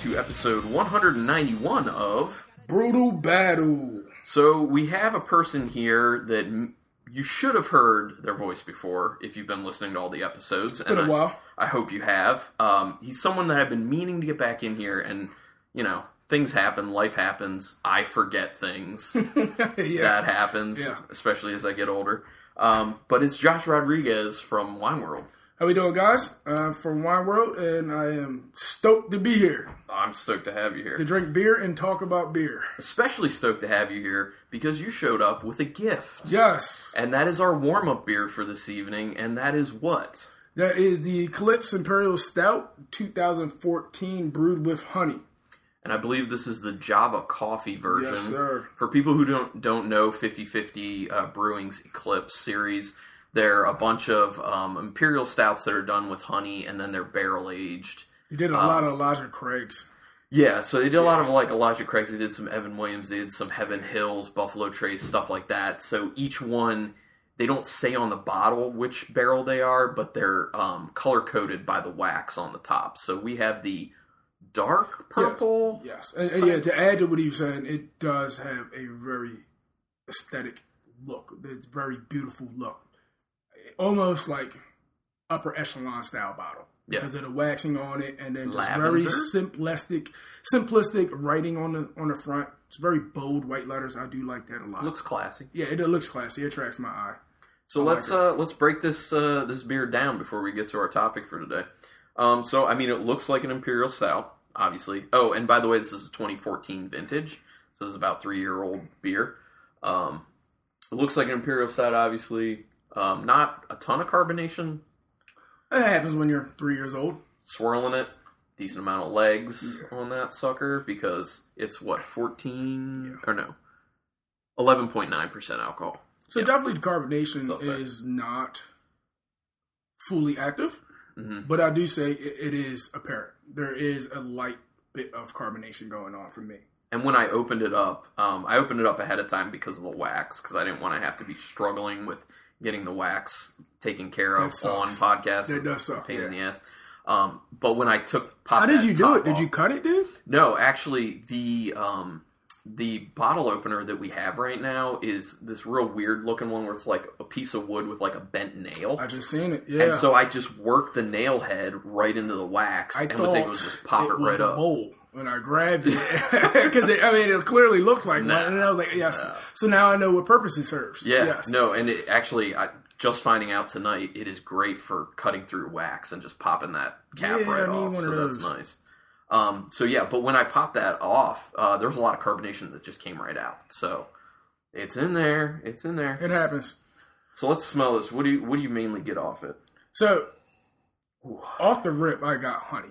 to episode 191 of. Brutal Battle. So, we have a person here that m- you should have heard their voice before if you've been listening to all the episodes. It's been a I, while. I hope you have. Um, he's someone that I've been meaning to get back in here, and, you know, things happen, life happens, I forget things. yeah. that happens, Yeah. especially as I get older. Um, but it's Josh Rodriguez from Wine World. How we doing, guys? I'm from Wine World, and I am stoked to be here I'm stoked to have you here. to drink beer and talk about beer. Especially stoked to have you here because you showed up with a gift. Yes, And that is our warm up beer for this evening, and that is what? that is the Eclipse Imperial Stout 2014 brewed with honey. And I believe this is the Java coffee version. Yes, sir. For people who don't don't know 50/50 uh, Brewing's Eclipse series, they're a bunch of um, imperial stouts that are done with honey, and then they're barrel aged. You did a lot of Elijah Craig's. Yeah, so they did a lot of like Elijah Craig's. They did some Evan Williams. They did some Heaven Hills, Buffalo Trace, stuff like that. So each one, they don't say on the bottle which barrel they are, but they're um, color coded by the wax on the top. So we have the dark purple. Yes, and, and yeah. To add to what he was saying, it does have a very aesthetic look. It's very beautiful look, almost like upper echelon style bottle Yeah. because of the waxing on it, and then just Lavender? very simplistic, simplistic writing on the on the front. It's very bold white letters. I do like that a lot. Looks classy. yeah, it, it looks classy. It attracts my eye. So I let's like uh, let's break this uh, this beer down before we get to our topic for today. Um, so I mean, it looks like an imperial stout, obviously. Oh, and by the way, this is a 2014 vintage, so this is about three year old beer. Um, it looks like an imperial stout, obviously. Um, not a ton of carbonation, It happens when you're three years old. swirling it. Decent amount of legs on that sucker because it's what 14 or no, 11.9 percent alcohol. So Yeah. definitely the carbonation is not fully active, Mhm. but I do say it, it is apparent. There is a light bit of carbonation going on for me. And when I opened it up, um, I opened it up ahead of time because of the wax, because I didn't want to have to be struggling with getting the wax taken care of on podcast. That does suck, pain in the ass. Um, but when I took pop, How did you do it? Did you cut it, dude? No, actually, the um, the bottle opener that we have right now is this real weird looking one where it's like a piece of wood with like a bent nail. I just seen it. Yeah. And so I just worked the nail head right into the wax I and was able to just pop it, it right a up. bowl when I grabbed it because I mean it clearly looked like Nah. one, and I was like, yes. So now I know what purpose it serves. Yeah, Yes. no, and it actually, I, just finding out tonight, it is great for cutting through wax and just popping that cap Yeah, right off. one So of that's those. nice. Um, so yeah, but when I popped that off, uh, there's a lot of carbonation that just came right out. So it's in there. It's in there. It happens. So let's smell this. What do you What do you mainly get off it? So off the rip, I got honey.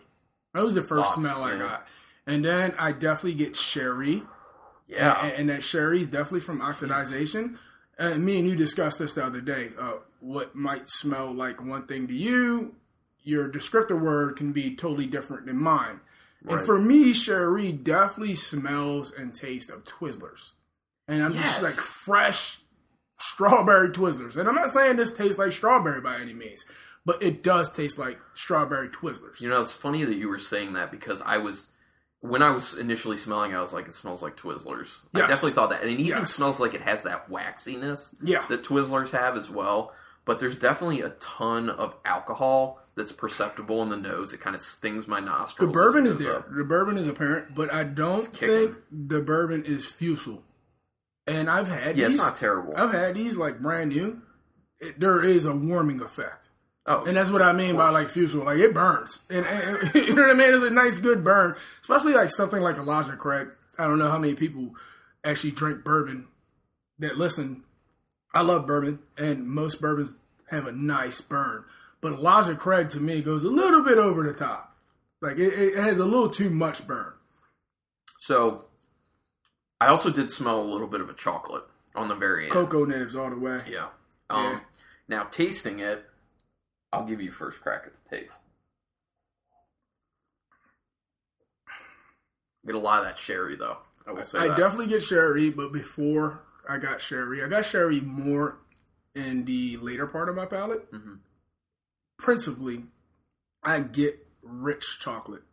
That was the first Lots, smell I yeah. got, and then I definitely get sherry. Yeah, and, and that sherry is definitely from oxidization. And me and you discussed this the other day. Uh, what might smell like one thing to you, your descriptor word can be totally different than mine. And for me, sherry definitely smells and tastes of Twizzlers, and I'm just like fresh strawberry Twizzlers. And I'm not saying this tastes like strawberry by any means, but it does taste like strawberry Twizzlers. You know, it's funny that you were saying that because I was when I was initially smelling, I was like, it smells like Twizzlers. I definitely thought that, and it even Yes. smells like it has that waxiness Yeah. that Twizzlers have as well. But there's definitely a ton of alcohol that's perceptible in the nose. It kind of stings my nostrils. The bourbon is there. up. The bourbon is apparent, but I don't think the bourbon is fusel. And I've had Yeah, these. it's not terrible. I've had these like brand new. It, there is a warming effect, Oh, and that's what I mean by like fusel. Like it burns, and, and- you know what I mean. It's a nice, good burn, especially like something like Elijah Craig. I don't know how many people actually drink bourbon that listen. I love bourbon, and most bourbons have a nice burn, but Elijah Craig to me goes a little bit over the top. Like it, it has a little too much burn. so I also did smell a little bit of a chocolate on the very end. Cocoa nibs all the way. Yeah. Um, Yeah. Now tasting it, I'll give you first crack at the taste. Get a lot of that sherry though. I will say I that. definitely get sherry, but before I got sherry, I got sherry more in the later part of my palate. Mhm. Principally, I get rich chocolate.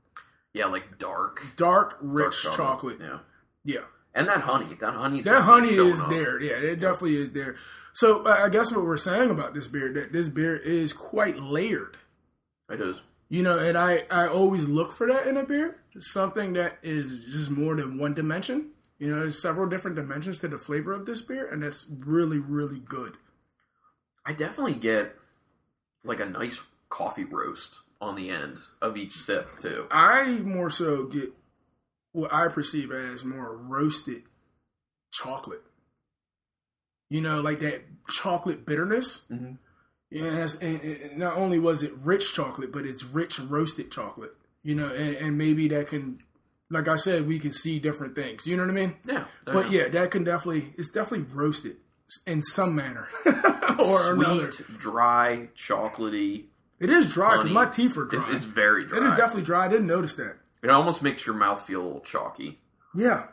Yeah, like dark, dark, dark rich chocolate. Yeah, Yeah. And that honey, that honey, That honey is up. there. Yeah, it definitely is there. So uh, I guess what we're saying about this beer that this beer is quite layered. It is. You know, and I I always look for that in a beer. Something that is just more than one dimension. You know, there's several different dimensions to the flavor of this beer, and that's really really good. I definitely get like a nice coffee roast on the end of each sip too. I more so get what I perceive as more roasted chocolate. You know, like that chocolate bitterness. Mm-hmm. Yes, and, and not only was it rich chocolate, but it's rich roasted chocolate. You know, and, and maybe that can, like I said, we can see different things. You know what I mean? Yeah, But yeah, that can definitely it's definitely roasted in some manner or another. sweet, dry, chocolatey. It is dry because my teeth are dry. It's, it's very dry. it is definitely dry. I didn't notice that. It almost makes your mouth feel a little chalky, Yeah,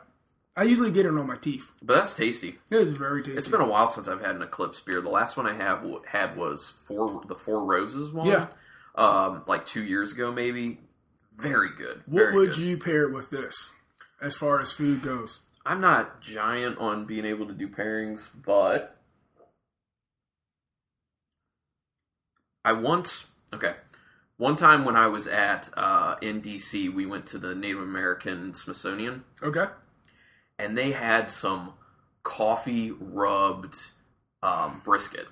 I usually get it on my teeth. but that's tasty. It is very tasty. It's been a while since I've had an Eclipse beer. The last one I have had was four the Four Roses one. Yeah. um, like two years ago, maybe. Very good. what very would good. you pair it with this, as far as food goes? I'm not giant on being able to do pairings, but I once okay. One time when I was at uh, in DC, we went to the Native American Smithsonian, Okay. and they had some coffee rubbed um, brisket,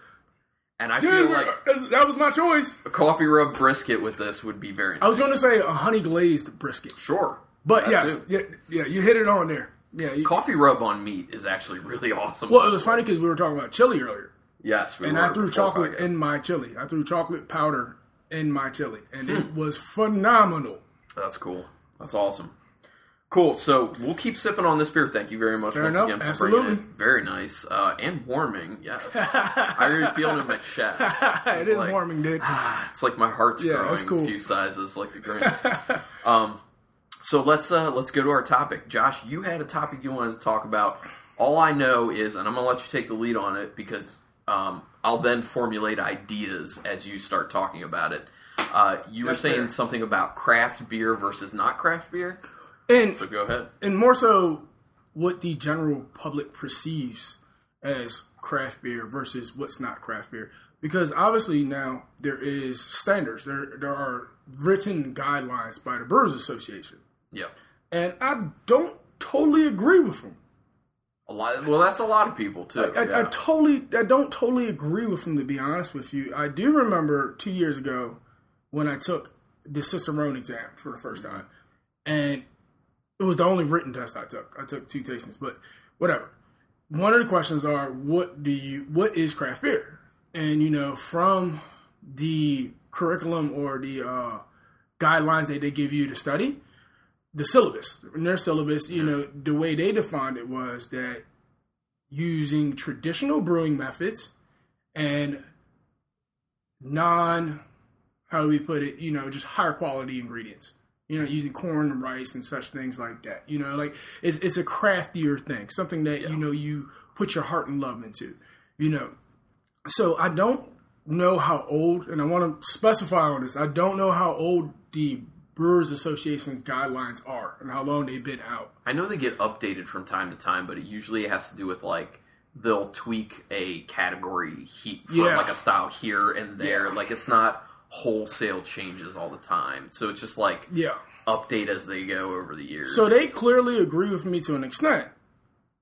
and I Dude, feel like that was my choice. a coffee rubbed brisket with this would be very. Nice. I was going to say a honey glazed brisket, sure, but yes, yeah, yeah, you hit it on there. Yeah. You, coffee rub on meat is actually really awesome. well, it was funny because we were talking about chili earlier, yes, we and I threw chocolate in my chili. I threw chocolate powder in my chili, and Hmm. it was phenomenal. That's cool. That's awesome. Cool. So we'll keep sipping on this beer. Thank you very much Fair once enough. again for Absolutely. bringing it. Very nice uh, and warming. Yes, I already feel it in my chest. it is like- warming, dude. It's like my heart's Yeah, growing that's cool. a few sizes, like the grain. um, so let's uh, let's go to our topic. Josh, you had a topic you wanted to talk about. All I know is, and I'm gonna let you take the lead on it because um, I'll then formulate ideas as you start talking about it. Uh, you were saying fair. something about craft beer versus not craft beer. And So go ahead. and more so what the general public perceives as craft beer versus what's not craft beer because obviously now there is standards there there are written guidelines by the brewers association Yeah. and i don't totally agree with them A lot. Well, that's a lot of people too. I, I yeah. totally i don't totally agree with them to be honest with you i do remember two years ago when i took the cicerone exam for the first time and it was the only written test I took. I took two tastings, but whatever. One of the questions are what do you what is craft beer? And you know, from the curriculum or the uh, guidelines that they give you to study, the syllabus, their syllabus, you know, the way they defined it was that using traditional brewing methods and non how do we put it, you know, just higher quality ingredients you know, using corn and rice and such things like that. You know, like it's it's a craftier thing, something that you know you put your heart and love into. You know, so I don't know how old, and I want to specify on this. I don't know how old the Brewers Association's guidelines are and how long they've been out. I know they get updated from time to time, but it usually has to do with like they'll tweak a category heat for Yeah. like a style here and there. Like it's not wholesale changes all the time. So it's just like Yeah. update as they go over the years. So they clearly agree with me to an extent,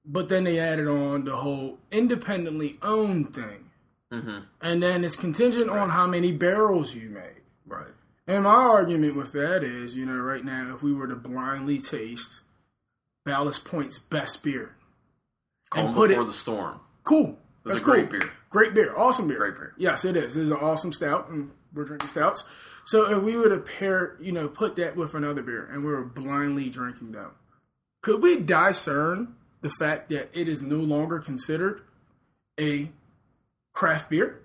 but then they added on the whole independently owned thing, hmm and then it's contingent on how many barrels you make. right. And my argument with that is, you know, right now, if we were to blindly taste Ballast Point's best beer, Calm And put before it- the storm. cool. That's a great beer. Great beer. Awesome beer. Great beer. Yes, it is. It's an awesome stout, and we're drinking stouts. So if we were to pair, you know, put that with another beer, and we were blindly drinking them, could we discern the fact that it is no longer considered a craft beer?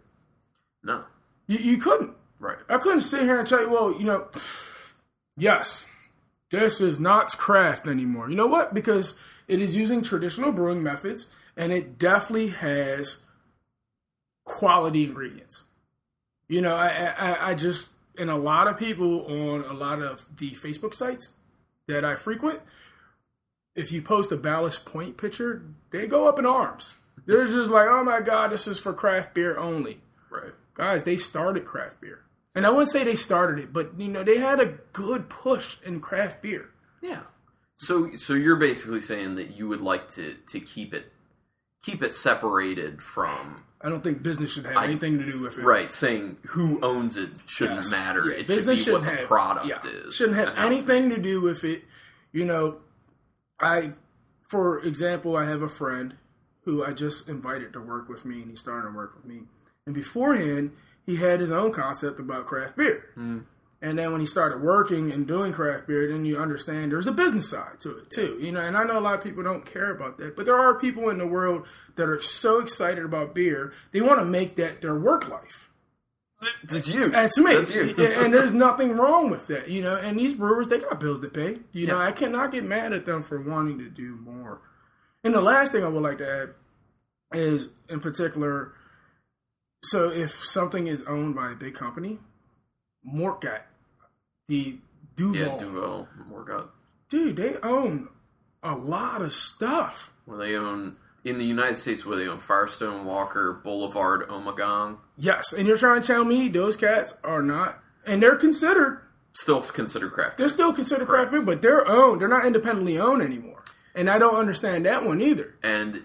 No. You, you couldn't. Right. I couldn't sit here and tell you, well, you know, yes, this is not craft anymore. You know what? Because it is using traditional brewing methods and it definitely has quality ingredients. You know, I, I, I just, and a lot of people on a lot of the Facebook sites that I frequent, if you post a Ballast Point picture, they go up in arms. They're just like, oh my god, this is for craft beer only. Right. Guys, they started craft beer, and I wouldn't say they started it, but you know they had a good push in craft beer. Yeah. So so you're basically saying that you would like to to keep it keep it separated from I don't think business should have I- anything to do with it. right saying who owns it shouldn't Yes. matter. Yeah, it should business be what shouldn't the have- product yeah, is. Shouldn't have anything to do with it. You know, I, for example, I have a friend who I just invited to work with me, and he's starting to work with me. And beforehand, he had his own concept about craft beer. Hmm. And then when he started working and doing craft beer, then you understand there's a business side to it too. You know, and I know a lot of people don't care about that, but there are people in the world that are so excited about beer, they want to make that their work life. That's you. That's me. That's you. and there's nothing wrong with that, you know. And these brewers, they got bills to pay. You know, Yeah. I cannot get mad at them for wanting to do more. And the last thing I would like to add is, in particular, so if something is owned by a big company, Moortgat, the Duval, yeah, Duvel, Moortgat. dude, they own a lot of stuff. Well, they own in the United States, where they own Firestone, Walker, Boulevard, Ommegang, Yes, and you're trying to tell me those cats are not, and they're considered still considered craft. they're still considered craft beer, but they're owned. They're not independently owned anymore, and I don't understand that one either. And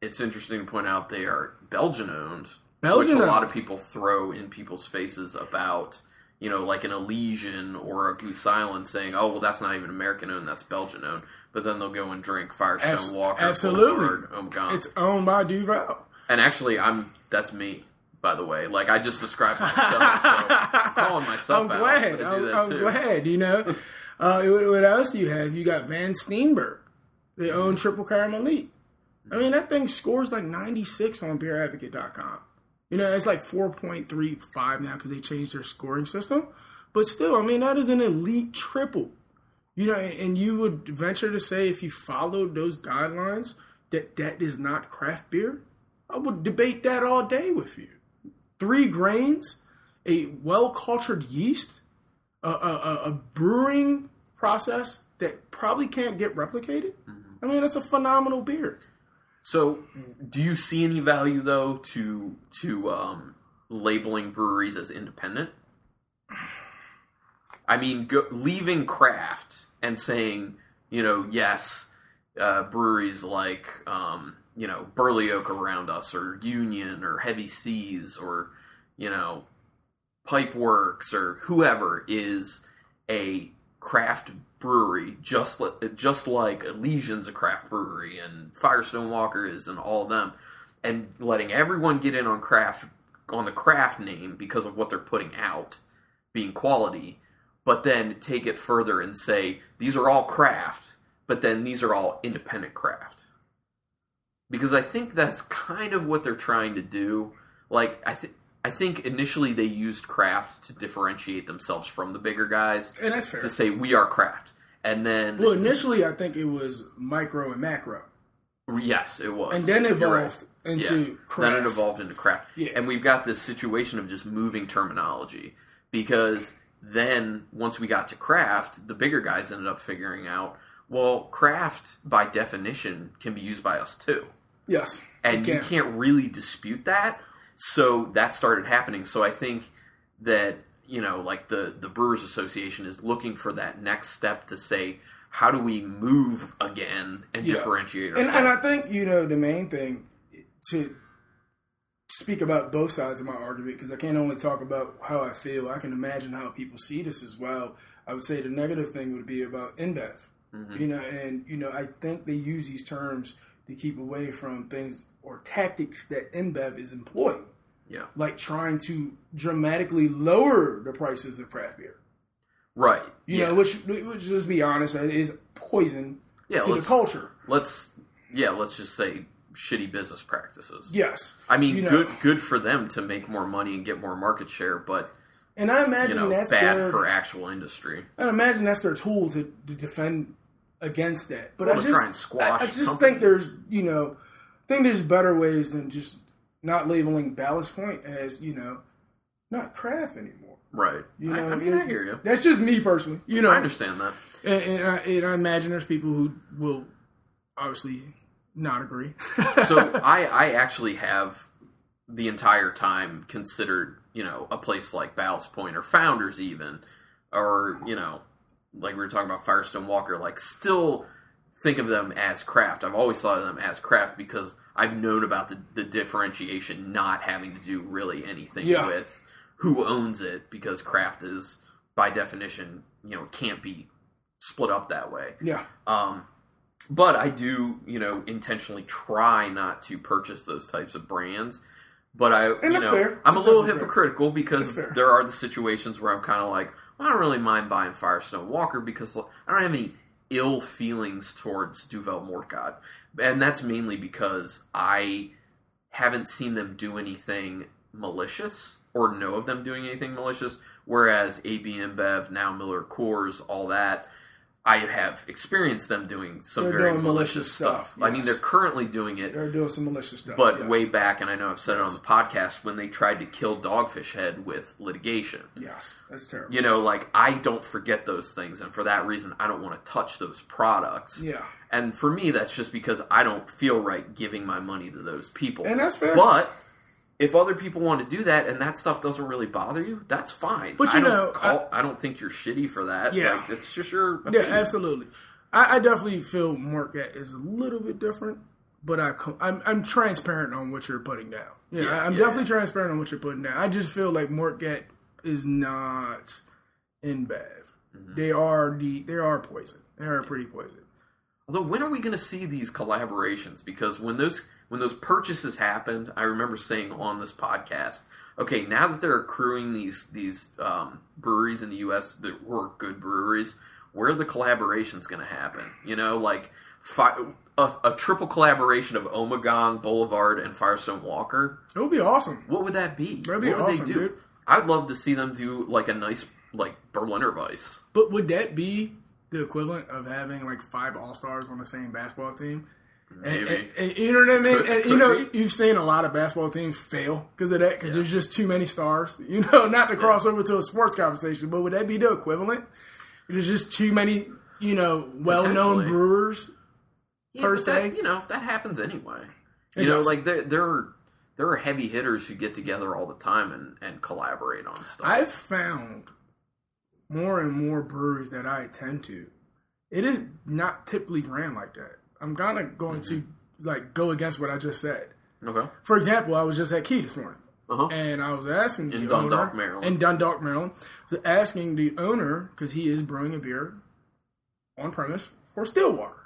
it's interesting to point out they are Belgian owned, Belgian which a lot of people throw in people's faces about, you know, like an Elysian or a Goose Island saying, "Oh, well, that's not even American owned, that's Belgian owned." But then they'll go and drink Firestone Abs- Walker, absolutely. Boulevard, Ommegang. It's owned by Duvel. and actually, I'm that's me. By the way, like I just described myself, so I'm calling myself I'm glad. I'm, that I'm glad. You know, uh, what, what else do you have? You got Van Steenberg. They own Tripel Karmeliet. I mean, that thing scores like 96 on BeerAdvocate.com. You know, it's like 4.35 now because they changed their scoring system. But still, I mean, that is an elite triple. You know, and you would venture to say if you followed those guidelines that that is not craft beer. I would debate that all day with you. Three grains, a well cultured yeast, a, a, a- a brewing process that probably can't get replicated. Mm-hmm. I mean, that's a phenomenal beer. So, do you see any value though to to um, labeling breweries as independent? I mean, go, leaving craft and saying, you know, yes, uh, breweries like um, you know Burley Oak around us, or Union, or Heavy Seas, or you know, Pipeworks, or whoever is a craft brewery, just li- just like Elysian's a craft brewery, and Firestone Walker is, and all of them, and letting everyone get in on craft on the craft name because of what they're putting out being quality, but then take it further and say these are all craft, but then these are all independent craft. Because I think that's kind of what they're trying to do. Like I think I think initially they used craft to differentiate themselves from the bigger guys And that's fair. to say we are craft. And then Well, initially, I think it was micro and macro. yes, it was. And then You're evolved right. into Yeah. craft. Then it evolved into craft. Yeah. And we've got this situation of just moving terminology because then once we got to craft, the bigger guys ended up figuring out, well, craft by definition can be used by us too. Yes. And it you can't really dispute that. So that started happening. So I think that, you know, like the, the Brewers Association is looking for that next step to say, how do we move again and Yeah. differentiate And, ourselves? and I think, you know, the main thing to speak about both sides of my argument, because I can't only talk about how I feel, I can imagine how people see this as well. I would say the negative thing would be about InBev. Mm-hmm. You know, and, you know, I think they use these terms to keep away from things or tactics that InBev is employing, yeah. like trying to dramatically lower the prices of craft beer. Right. You yeah. know, which, which, let's be honest, is poison Yeah, to the culture. let's yeah, let's just say shitty business practices. Yes. I mean, You know- good good for them to make more money and get more market share, but And I you imagine know, that's bad their, for actual industry. I imagine that's their tool to, to defend against that. But Well, I just, try and squash I, I just companies. think there's, you know, I think there's better ways than just not labeling Ballast Point as, you know, not craft anymore. Right. You know, I, mean, I hear you. That's just me personally. You know, I understand that. And, and, I, and I imagine there's people who will obviously not agree. so I, I actually have the entire time considered, you know, a place like Ballast Point or Founders even, or, you know, like we were talking about Firestone Walker, like still think of them as craft. I've always thought of them as craft because I've known about the, the differentiation not having to do really anything Yeah. with who owns it because craft is by definition, you know, can't be split up that way. yeah. Um, but I do, you know, intentionally try not to purchase those types of brands. But I, you that's know, fair. I'm a little definitely fair. hypocritical because there are the situations where I'm kind of like, well, I don't really mind buying Firestone Walker because I don't have any ill feelings towards Duvel Moortgat, and that's mainly because I haven't seen them do anything malicious or know of them doing anything malicious. Whereas AB InBev, now Miller Coors, all that, I have experienced them doing some They're very doing malicious, stuff. stuff, I mean, they're currently doing it, They're doing some malicious stuff. but yes. way back, and I know I've said it on the podcast when they tried to kill Dogfish Head with litigation. Yes, that's terrible. You know, like I don't forget those things, and for that reason, I don't want to touch those products. Yeah. And for me, that's just because I don't feel right giving my money to those people. And that's fair. But if other people want to do that and that stuff doesn't really bother you, that's fine. But you I don't know, call, I, don't think you're shitty for that. Yeah. like, it's just your Yeah, absolutely. I, I definitely feel Moortgat is a little bit different, but I I'm I'm transparent on what you're putting down. Yeah, Yeah, I- I'm yeah. definitely transparent on what you're putting down. I just feel like Moortgat is not InBev. Mm-hmm. They are the they are poison. They are pretty poison. Although when are we going to see these collaborations? Because when those when those purchases happened, I remember saying on this podcast, okay, now that they're accruing these these um, breweries in the U.S. that were good breweries, where are the collaborations going to happen? You know, like fi- a, a triple collaboration of Ommegang, Boulevard, and Firestone Walker. It would be awesome. What would that be? That'd be what would awesome, they do? dude. I'd love to see them do like a nice like Berliner Weiss. But would that be the equivalent of having like five all stars on the same basketball team? Maybe. and- and you know what I mean? Could- and, could you know, be. you've seen a lot of basketball teams fail because of that, because there's just too many stars. You know, not to cross over to a sports conversation, but would that be the equivalent? There's just too many, you know, well-known brewers. Yeah, per but that- se. you know, that happens anyway. It you know, does. like there, there are there are heavy hitters who get together all the time and, and collaborate on stuff. I've found more and more breweries that I attend to, it is not typically ran like that. I'm kind of going to like go against what I just said. okay. For example, I was just at Key this morning. Uh-huh. and I was asking In the Dundalk, owner, Maryland. in Dundalk, Maryland, was asking the owner because he is brewing a beer on premise for Stillwater,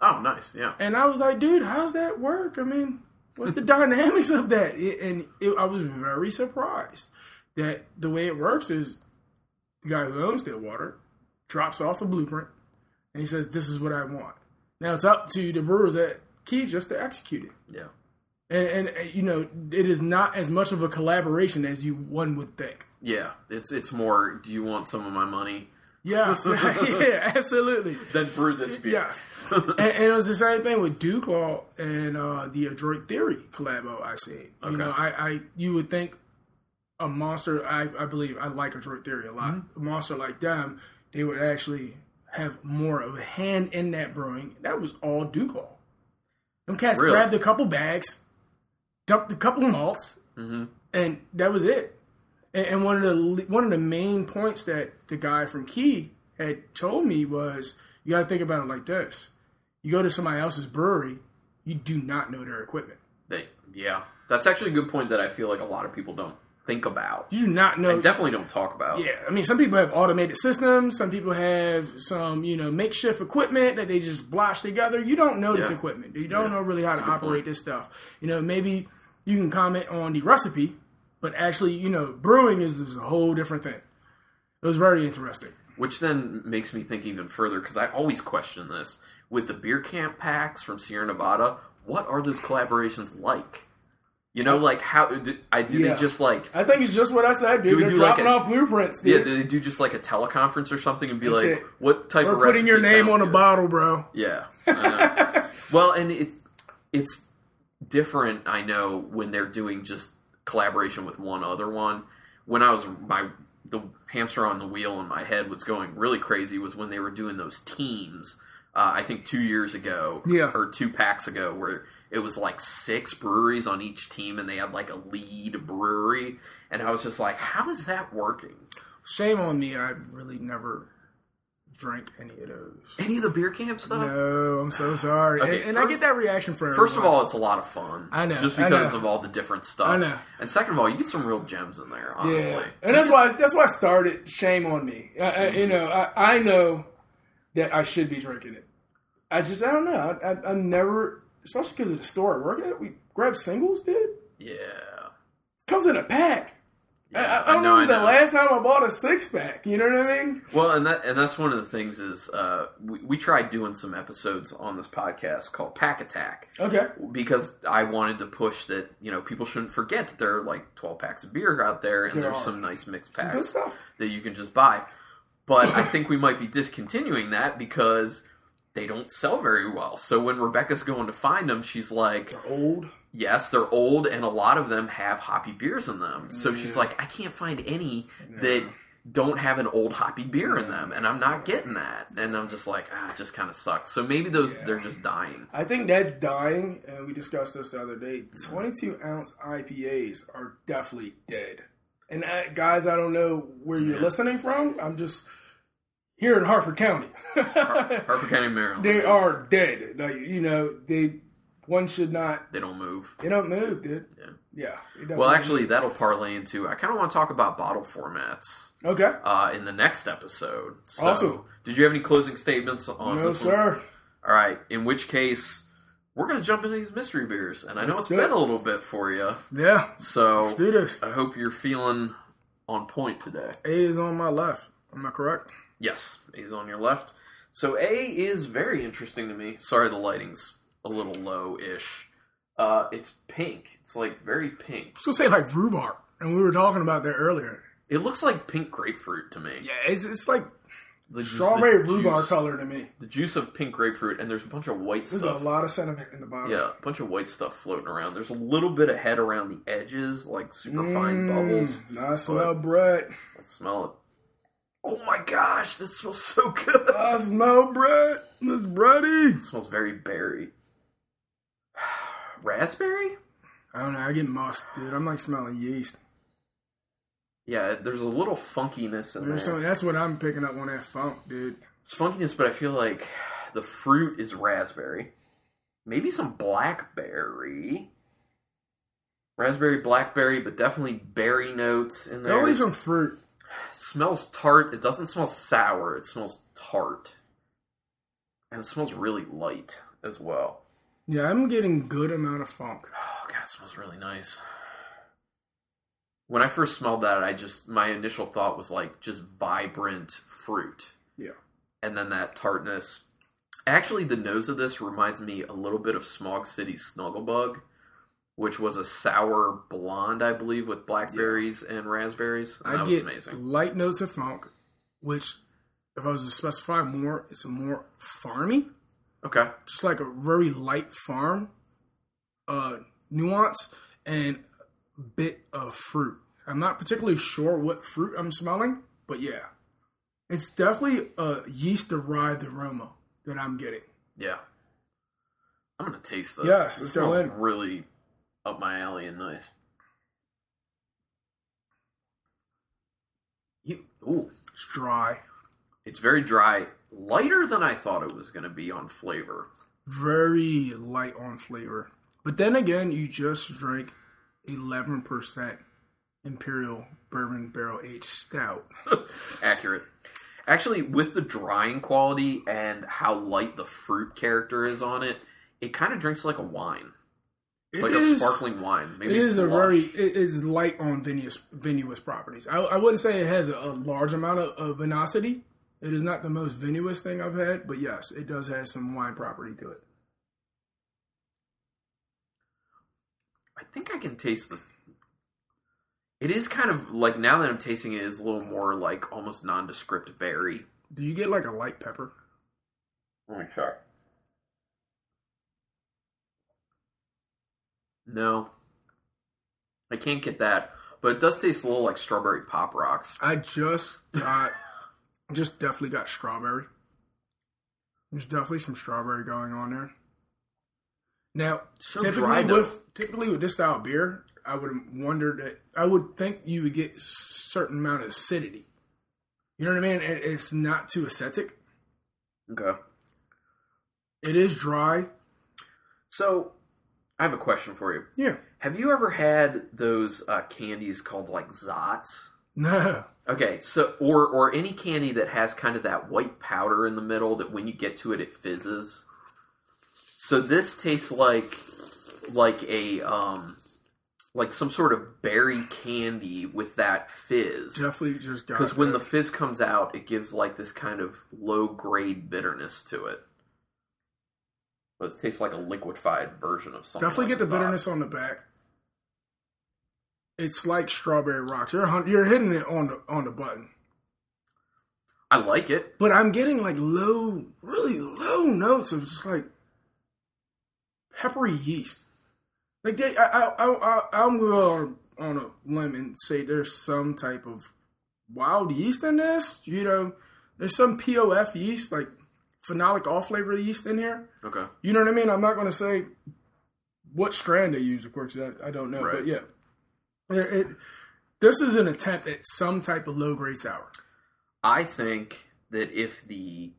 Oh, nice. Yeah. and I was like, dude, how's that work? I mean, what's the dynamics of that? It, and it, I was very surprised that the way it works is the guy who owns Stillwater drops off a blueprint and he says, "This is what I want." Now it's up to the brewers at Key just to execute it. Yeah. And, and you know, it is not as much of a collaboration as you one would think. Yeah. It's it's more. Do you want some of my money? Yes, yeah, absolutely. Then brew this beer. Yes, and, and it was the same thing with Duclaw and uh, the Adroit Theory collabo. I see. You know, I, I you would think a monster. I, I believe I like Adroit Theory a lot. Mm-hmm. A monster like them, they would actually have more of a hand in that brewing. That was all Duclaw. Them cats Really? grabbed a couple bags, dumped a couple malts, Mm-hmm. and that was it. And, and one of the one of the main points that the guy from Key had told me was, you got to think about it like this: you go to somebody else's brewery, you do not know their equipment. They. Yeah. That's actually a good point that I feel like a lot of people don't think about. You do not know. And definitely don't talk about. yeah, I mean, some people have automated systems. Some people have some, you know, makeshift equipment that they just blotch together. You don't know this equipment. You don't know really how to operate point. this stuff. You know, maybe you can comment on the recipe, but actually, you know, brewing is, is a whole different thing. It was very interesting. Which then makes me think even further because I always question this with the beer camp packs from Sierra Nevada. What are those collaborations like? You know, like how do, I do Yeah. they just like I think it's just what I said, dude. we They're do like dropping a- off blueprints, yeah? Do they do just like a teleconference or something and be That's like, it. what type We're of putting your name on a bottle, bro. Yeah. Well, and it's it's different. I know when they're doing just collaboration with one other one. when I was my the hamster on the wheel in my head was going really crazy was when they were doing those teams. Uh, I think two years ago, Yeah. or two packs ago, where it was like six breweries on each team, and they had like a lead brewery, and I was just like, how is that working? Shame on me. I really never drank any of those. Any of the beer camp stuff? No, I'm so sorry. Okay, and and I get that reaction from First of all, it's a lot of fun. I know, just because know. of all the different stuff. I know. And second of all, you get some real gems in there. Honestly, Yeah, and that's why that's why I started. Shame on me. I, I, you mm-hmm. know, I, I know that I should be drinking it. I just I don't know. I, I, I never, especially because of the store I work at. We grab singles, dude. yeah. comes in a pack. I, I, I don't know, know. It was I the last time I bought a six pack. You know what I mean? Well, and that and that's one of the things is uh, we, we tried doing some episodes on this podcast called Pack Attack Okay. because I wanted to push that you know people shouldn't forget that there are like twelve packs of beer out there and There there's are. some nice mixed packs stuff. that you can just buy. But I think we might be discontinuing that because they don't sell very well. So when Rebecca's going to find them, she's like, Old. yes, they're old, and a lot of them have hoppy beers in them. So she's like, I can't find any that don't have an old hoppy beer in them, and I'm not getting that. And I'm just like, ah, it just kind of sucks. So maybe those they're just dying. I think that's dying, and we discussed this the other day. 22 ounce IPAs are definitely dead. And uh, guys, I don't know where you're listening from. I'm just here in Harford County. Harford County, Maryland, they are dead. Like you know, they one should not. they don't move. They don't move, dude. Yeah. Yeah. Well, actually, that'll parlay into. I kind of want to talk about bottle formats okay. uh, in the next episode. So, Awesome. Did you have any closing statements on No, this one? sir. All right. In which case, we're going to jump into these mystery beers, and I know Let's it's do been it. a little bit for you. Yeah. So Let's do this. I hope you're feeling on point today. A is on my left. Am I correct? Yes, A is on your left. So A is very interesting to me. Sorry, the lighting's a little low-ish. Uh, it's pink. It's like very pink. I was gonna say like rhubarb, and we were talking about that earlier. It looks like pink grapefruit to me. Yeah, it's it's like The, strawberry the rhubarb juice- color to me. The juice of pink grapefruit, and there's a bunch of white There's stuff. a lot of sediment in the bottom. Yeah, a bunch of white stuff floating around. There's a little bit of head around the edges, like super fine bubbles. Mm, I smell bread. Let's smell it. Oh my gosh, that smells so good. Ah, I smell bread. It's bready. It smells very berry. Raspberry? I don't know. I get musk, dude. I'm like smelling yeast. Yeah, there's a little funkiness in there. There's some, that's what I'm picking up on that funk, dude. It's funkiness, but I feel like the fruit is raspberry. Maybe some blackberry. Raspberry, blackberry, but definitely berry notes in there. Definitely some fruit. Smells tart. It doesn't smell sour. It smells tart. And it smells really light as well. Yeah, I'm getting good amount of funk. Oh god, it smells really nice. When I first smelled that, I just my initial thought was like just vibrant fruit. Yeah. And then that tartness. Actually, the nose of this reminds me a little bit of Smog City Snugglebug, which was a sour blonde, I believe, with blackberries and raspberries. And that I was get amazing. light notes of funk, which, if I was to specify more, it's a more farmy, Okay. just like a very light farm uh, nuance and a bit of fruit. I'm not particularly sure what fruit I'm smelling, but yeah, it's definitely a yeast derived aroma that I'm getting. Yeah. I'm gonna taste this. Yes, it let's go smells really up my alley and nice. You, ooh, It's dry, it's very dry, lighter than I thought it was gonna be on flavor. very light on flavor. But then again, you just drank 11% Imperial Bourbon Barrel Aged Stout. Accurate. Actually, with the drying quality and how light the fruit character is on it, it kind of drinks like a wine, It like a sparkling wine. Maybe It is a very it is light on vinous vinous properties. I, I wouldn't say it has a, a large amount of, of vinosity. It is not the most vinous thing I've had, but yes, it does have some wine property to it. I think I can taste this. It is kind of like now that I'm tasting it, is a little more like almost nondescript berry. Do you get like a light pepper? Let me try. No, I can't get that. but it does taste a little like strawberry pop rocks. I just got, just definitely got strawberry. There's definitely some strawberry going on there. Now, So typically with typically with this style of beer, I would wonder that I would think you would get a certain amount of acidity. You know what I mean? It- It's not too acidic. Okay. It is dry. So, I have a question for you. Yeah. Have you ever had those uh, candies called like Zotz? No. Okay, so or or any candy that has kind of that white powder in the middle that when you get to it it fizzes. So this tastes like like a um like some sort of berry candy with that fizz. Definitely just got Because when the fizz comes out, it gives like this kind of low grade bitterness to it. But it tastes like a liquefied version of something. definitely like get the bitterness on the back. It's like strawberry rocks. You're you're hitting it on the on the button. I like it. but I'm getting like low, really low notes of just like peppery yeast. Like they, I, I, I, I I'm going on a limb and say there's some type of wild yeast in this. You know, there's some POF yeast, like phenolic off flavor yeast in here. Okay. You know what I mean? I'm not going to say what strand they use, of course. I, I don't know, Right. but yeah, it, it, this is an attempt at some type of low grade sour. I think that if the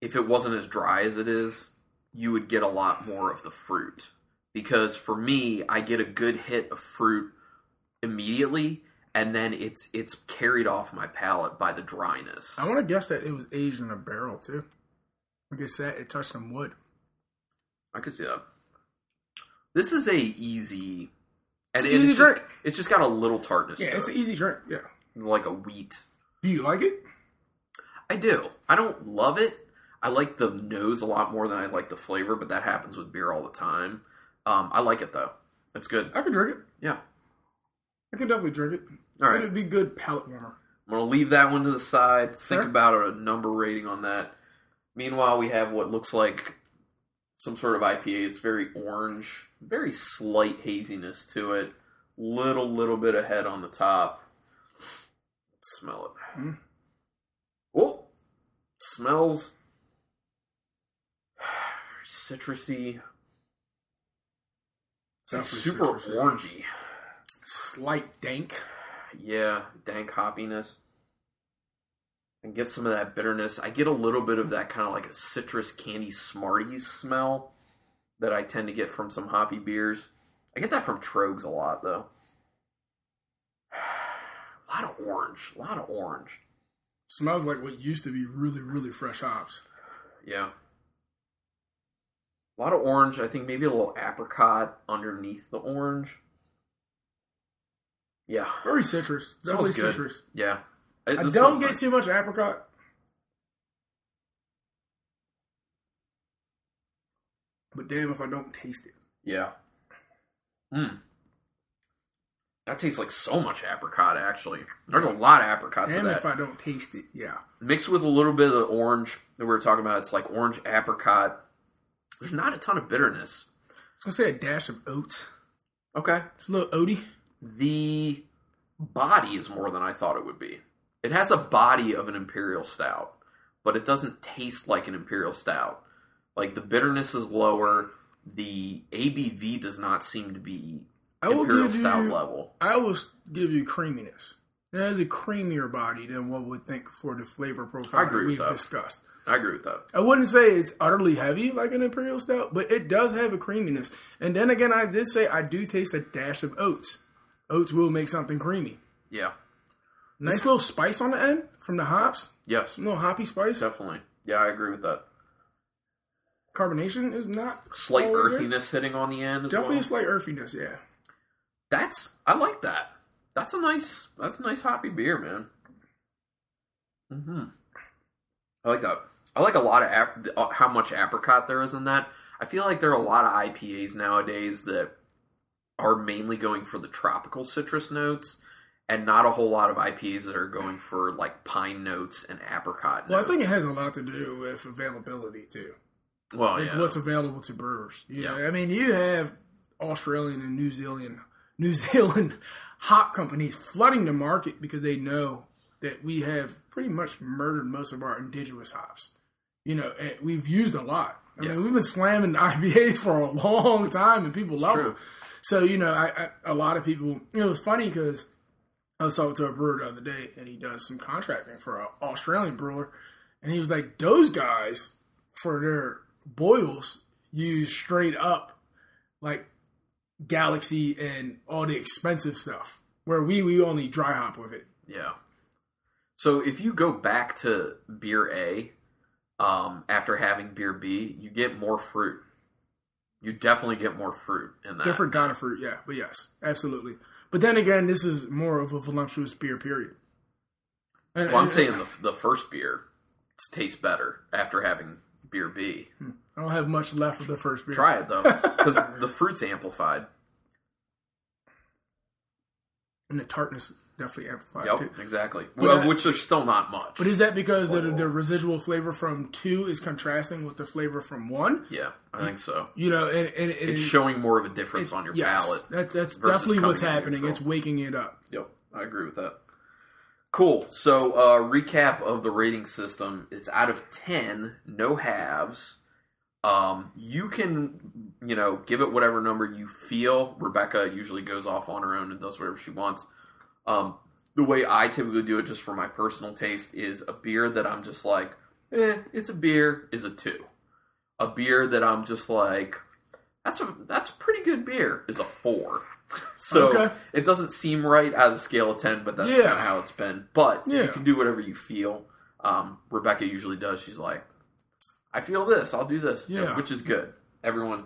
if it wasn't as dry as it is, you would get a lot more of the fruit. Because for me, I get a good hit of fruit immediately, and then it's it's carried off my palate by the dryness. I want to guess that it was aged in a barrel too. Like I said, it touched some wood. I could see that. This is a easy, and It's an it's, easy just, drink. it's just got a little tartness. Yeah, it's it. an easy drink. Yeah. like a wheat. Do you like it? I do. I don't love it. I like the nose a lot more than I like the flavor, but that happens with beer all the time. Um, I like it though. It's good. I could drink it. Yeah. I could definitely drink it. All right. It'd be good palate warmer. I'm gonna leave that one to the side. Think Fair. about a number rating on that. Meanwhile, we have what looks like some sort of IPA. It's very orange, very slight haziness to it. Little little bit of head on the top. Let's smell it. Mm. Oh, smells very citrusy. Definitely super citrusy. orangey. Slight dank. Yeah, dank hoppiness. And get some of that bitterness. I get a little bit of that kind of like a citrus candy Smarties smell that I tend to get from some hoppy beers. I get that from Tröegs a lot though. A lot of orange. A lot of orange. Smells like what used to be really, really fresh hops. Yeah. A lot of orange. I think maybe a little apricot underneath the orange. Yeah. Very citrus. Definitely Smells good. citrus. Yeah. I It- don't smells get nice. too much apricot. But damn if I don't taste it. Yeah. Hmm. That tastes like so much apricot, actually. There's a lot of apricot to that. if I don't taste it. Yeah. Mixed with a little bit of the orange that we were talking about, it's like orange apricot. There's not a ton of bitterness. I was gonna say a dash of oats. Okay. It's a little oaty. The body is more than I thought it would be. It has a body of an imperial stout, but it doesn't taste like an imperial stout. Like the bitterness is lower. The ABV does not seem to be I will imperial give stout you- level. I will give you creaminess. It has a creamier body than what would think for the flavor profile I agree that we've that. discussed. I agree with that. I wouldn't say it's utterly heavy like an imperial stout, but it does have a creaminess. And then again, I did say I do taste a dash of oats. Oats will make something creamy. Yeah. Nice little spice on the end from the hops. Yes. A little hoppy spice. Definitely. Yeah, I agree with that. Carbonation is not Slight the there. earthiness hitting on the end as Definitely well. a slight earthiness. Yeah. That's I like that. That's a nice that's a nice hoppy beer, man. hmm I like that. I like a lot of ap- uh, how much apricot there is in that. I feel like there are a lot of IPAs nowadays that are mainly going for the tropical citrus notes, and not a whole lot of IPAs that are going for like pine notes and apricot. Well, I think it has a lot to do with availability too. Well, like yeah, what's available to brewers. You Yeah. know, I mean, you have Australian and New Zealand, New Zealand hop companies flooding the market because they know that we have pretty much murdered most of our indigenous hops. You know, we've used a lot. I Yeah. mean, we've been slamming IPAs for a long time, and people love true. them. So you know, I, I a lot of people. You know, it was funny because I was talking to a brewer the other day, and he does some contracting for an Australian brewer, and he was like, "Those guys for their boils use straight up like Galaxy and all the expensive stuff, where we we only dry hop with it." Yeah. So if you go back to beer A, um, after having beer B, you get more fruit. You definitely get more fruit in that. Different kind of fruit, yeah, but yes, absolutely. But then again, this is more of a voluptuous beer, period. And, Well, I'm and- saying the, the first beer tastes better after having beer B. Hmm. I don't have much left of the first beer. Try it though, because the fruit's amplified. and the tartness definitely amplified Yep, too. exactly. Well, that- which there's still not much. But is that because the, the residual flavor from two is contrasting with the flavor from one? yeah, I think so. You know, and, and, and It's showing more of a difference on your yes, palate. That's that's definitely what's happening. It's waking it up. Yep, I agree with that. Cool. So, uh, recap of the rating system. It's out of 10, no halves. Um, you can, you know, give it whatever number you feel. Rebecca usually goes off on her own and does whatever she wants. Um, the way I typically do it, just for my personal taste, is a beer that I'm just like, eh, it's a beer, is a two. A beer that I'm just like, that's a that's a pretty good beer, is a four. so Okay. it doesn't seem right out of the scale of ten, but that's Yeah. kind of how it's been. But you can do whatever you feel. Um, Rebecca usually does. She's like, I feel this, I'll do this, Yeah. which is good. Everyone,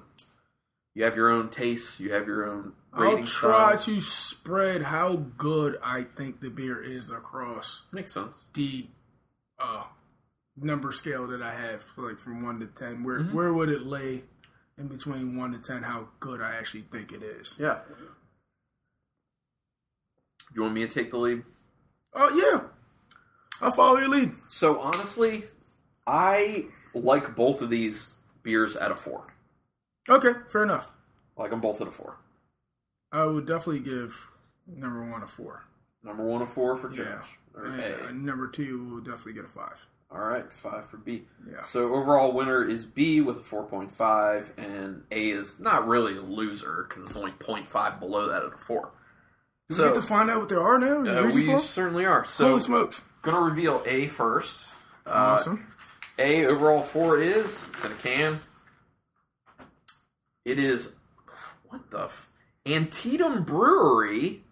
you have your own tastes, you have your own. I'll try styles. to spread how good I think the beer is across Makes sense. the uh, number scale that I have, like from one to ten. Where Mm-hmm. where would it lay in between one to ten? How good I actually think it is. Yeah. You want me to take the lead? Oh yeah, I'll follow your lead. So honestly, I like both of these beers at a four. Okay, fair enough. I like them both at a four. I would definitely give number one a four. Number one a four for Yeah. Josh. Or And, A. number two will definitely get a five. All right, five for B. Yeah. So overall winner is B with a 4.5, and A is not really a loser because it's only 0.5 below that at a four. Do So we get to find out what they are now? Uh, we certainly are. So Holy smokes! gonna reveal A first. Uh, awesome. A overall four is it's in a can. It is what the f- Antietam Brewery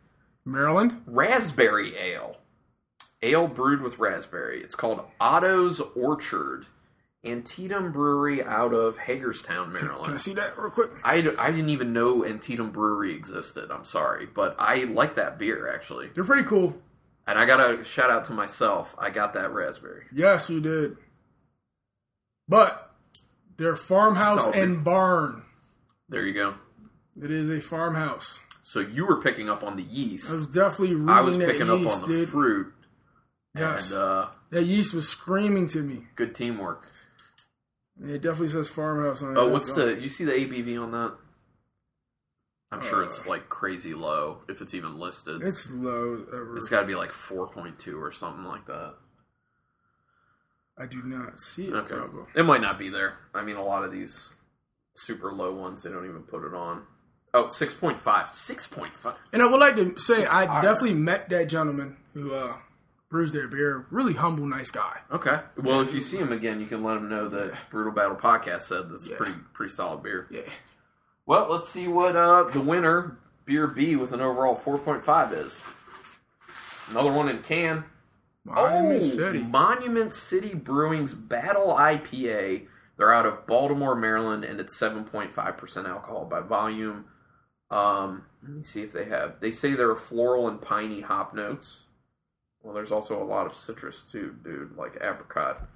Maryland. Raspberry Ale. Ale brewed with raspberry. It's called Otto's Orchard. Antietam Brewery out of Hagerstown, Maryland. Can I see that real quick? I, I didn't even know Antietam Brewery existed. I'm sorry, but I like that beer actually. They're pretty cool. And I got a shout out to myself. I got that raspberry. Yes, you did. But they're farmhouse and barn. There you go. It is a farmhouse. So you were picking up on the yeast. I was definitely reading I was that picking up yeast, on the dude. fruit. Yes, And uh, that yeast was screaming to me. good teamwork. It definitely says farmhouse on it. Oh, what's the? You see the ABV on that? I'm sure Uh, it's like crazy low if it's even listed. It's low. Ever. It's got to be like 4.2 or something like that. I do not see it, Okay. It might not be there. I mean, a lot of these super low ones, they don't even put it on. Oh, 6.5. 6.5. And I would like to say I definitely met that gentleman who uh, brews their beer. Really humble, nice guy. Okay. Well, if you see him again, you can let him know that Brutal Battle Podcast said that's a Yeah. pretty pretty solid beer. Yeah. Well, let's see what uh, the winner, Beer B, with an overall 4.5 is. Another one in can. Monument oh, City. Monument City Brewing's Battle IPA. They're out of Baltimore, Maryland, and it's 7.5% alcohol by volume. Um, let me see if they have. They say there are floral and piney hop notes. Well, there's also a lot of citrus too, dude, like apricot.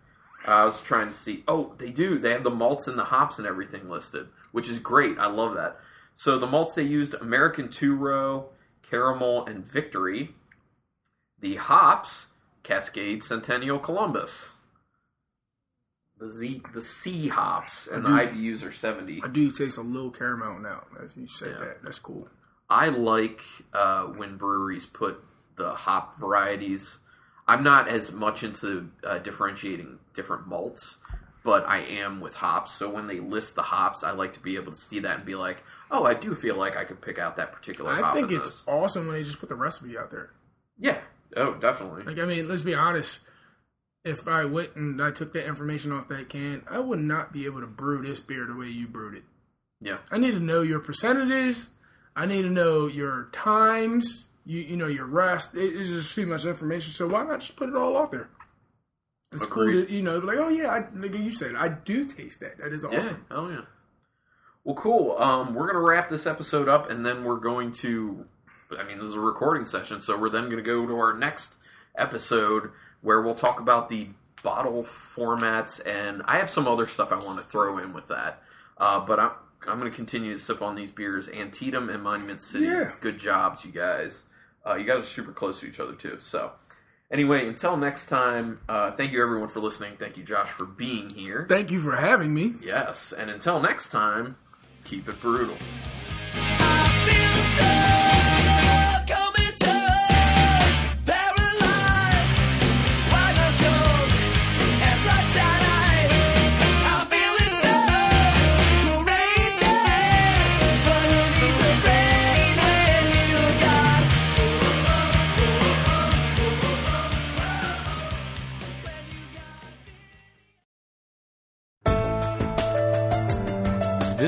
I was trying to see. Oh, they do. They have the malts and the hops and everything listed, which is great. I love that. So the malts they used: American Two Row, Caramel, and Victory. The hops: Cascade, Centennial, Columbus. The Z, the C hops, and the IBUs are seventy. I do taste a little caramel now. If you said Yeah. that, that's cool. I like uh, when breweries put the hop varieties. I'm not as much into uh, differentiating different malts, but I am with hops. So when they list the hops, I like to be able to see that and be like, oh, I do feel like I could pick out that particular I think it's this. awesome when they just put the recipe out there. yeah. Oh, definitely. Like, I mean, let's be honest. If I went and I took that information off that can, I would not be able to brew this beer the way you brewed it. Yeah. I need to know your percentages. I need to know your times. You you know your rest. It, it's just too much information. So why not just put it all out there? It's cool Agreed. to you know like oh yeah, I, like you said, I do taste that. That is Yeah. awesome. Oh yeah. Well, cool. Um, we're gonna wrap this episode up, and then we're going to. I mean, this is a recording session, so we're then going to go to our next episode where we'll talk about the bottle formats, and I have some other stuff I want to throw in with that. Uh, but I'm I'm going to continue to sip on these beers, Antietam and Monument City. Yeah. Good jobs, you guys. Uh, you guys are super close to each other too. So, anyway, until next time, uh, thank you everyone for listening. Thank you, Josh, for being here. Thank you for having me. Yes, and until next time, keep it brutal.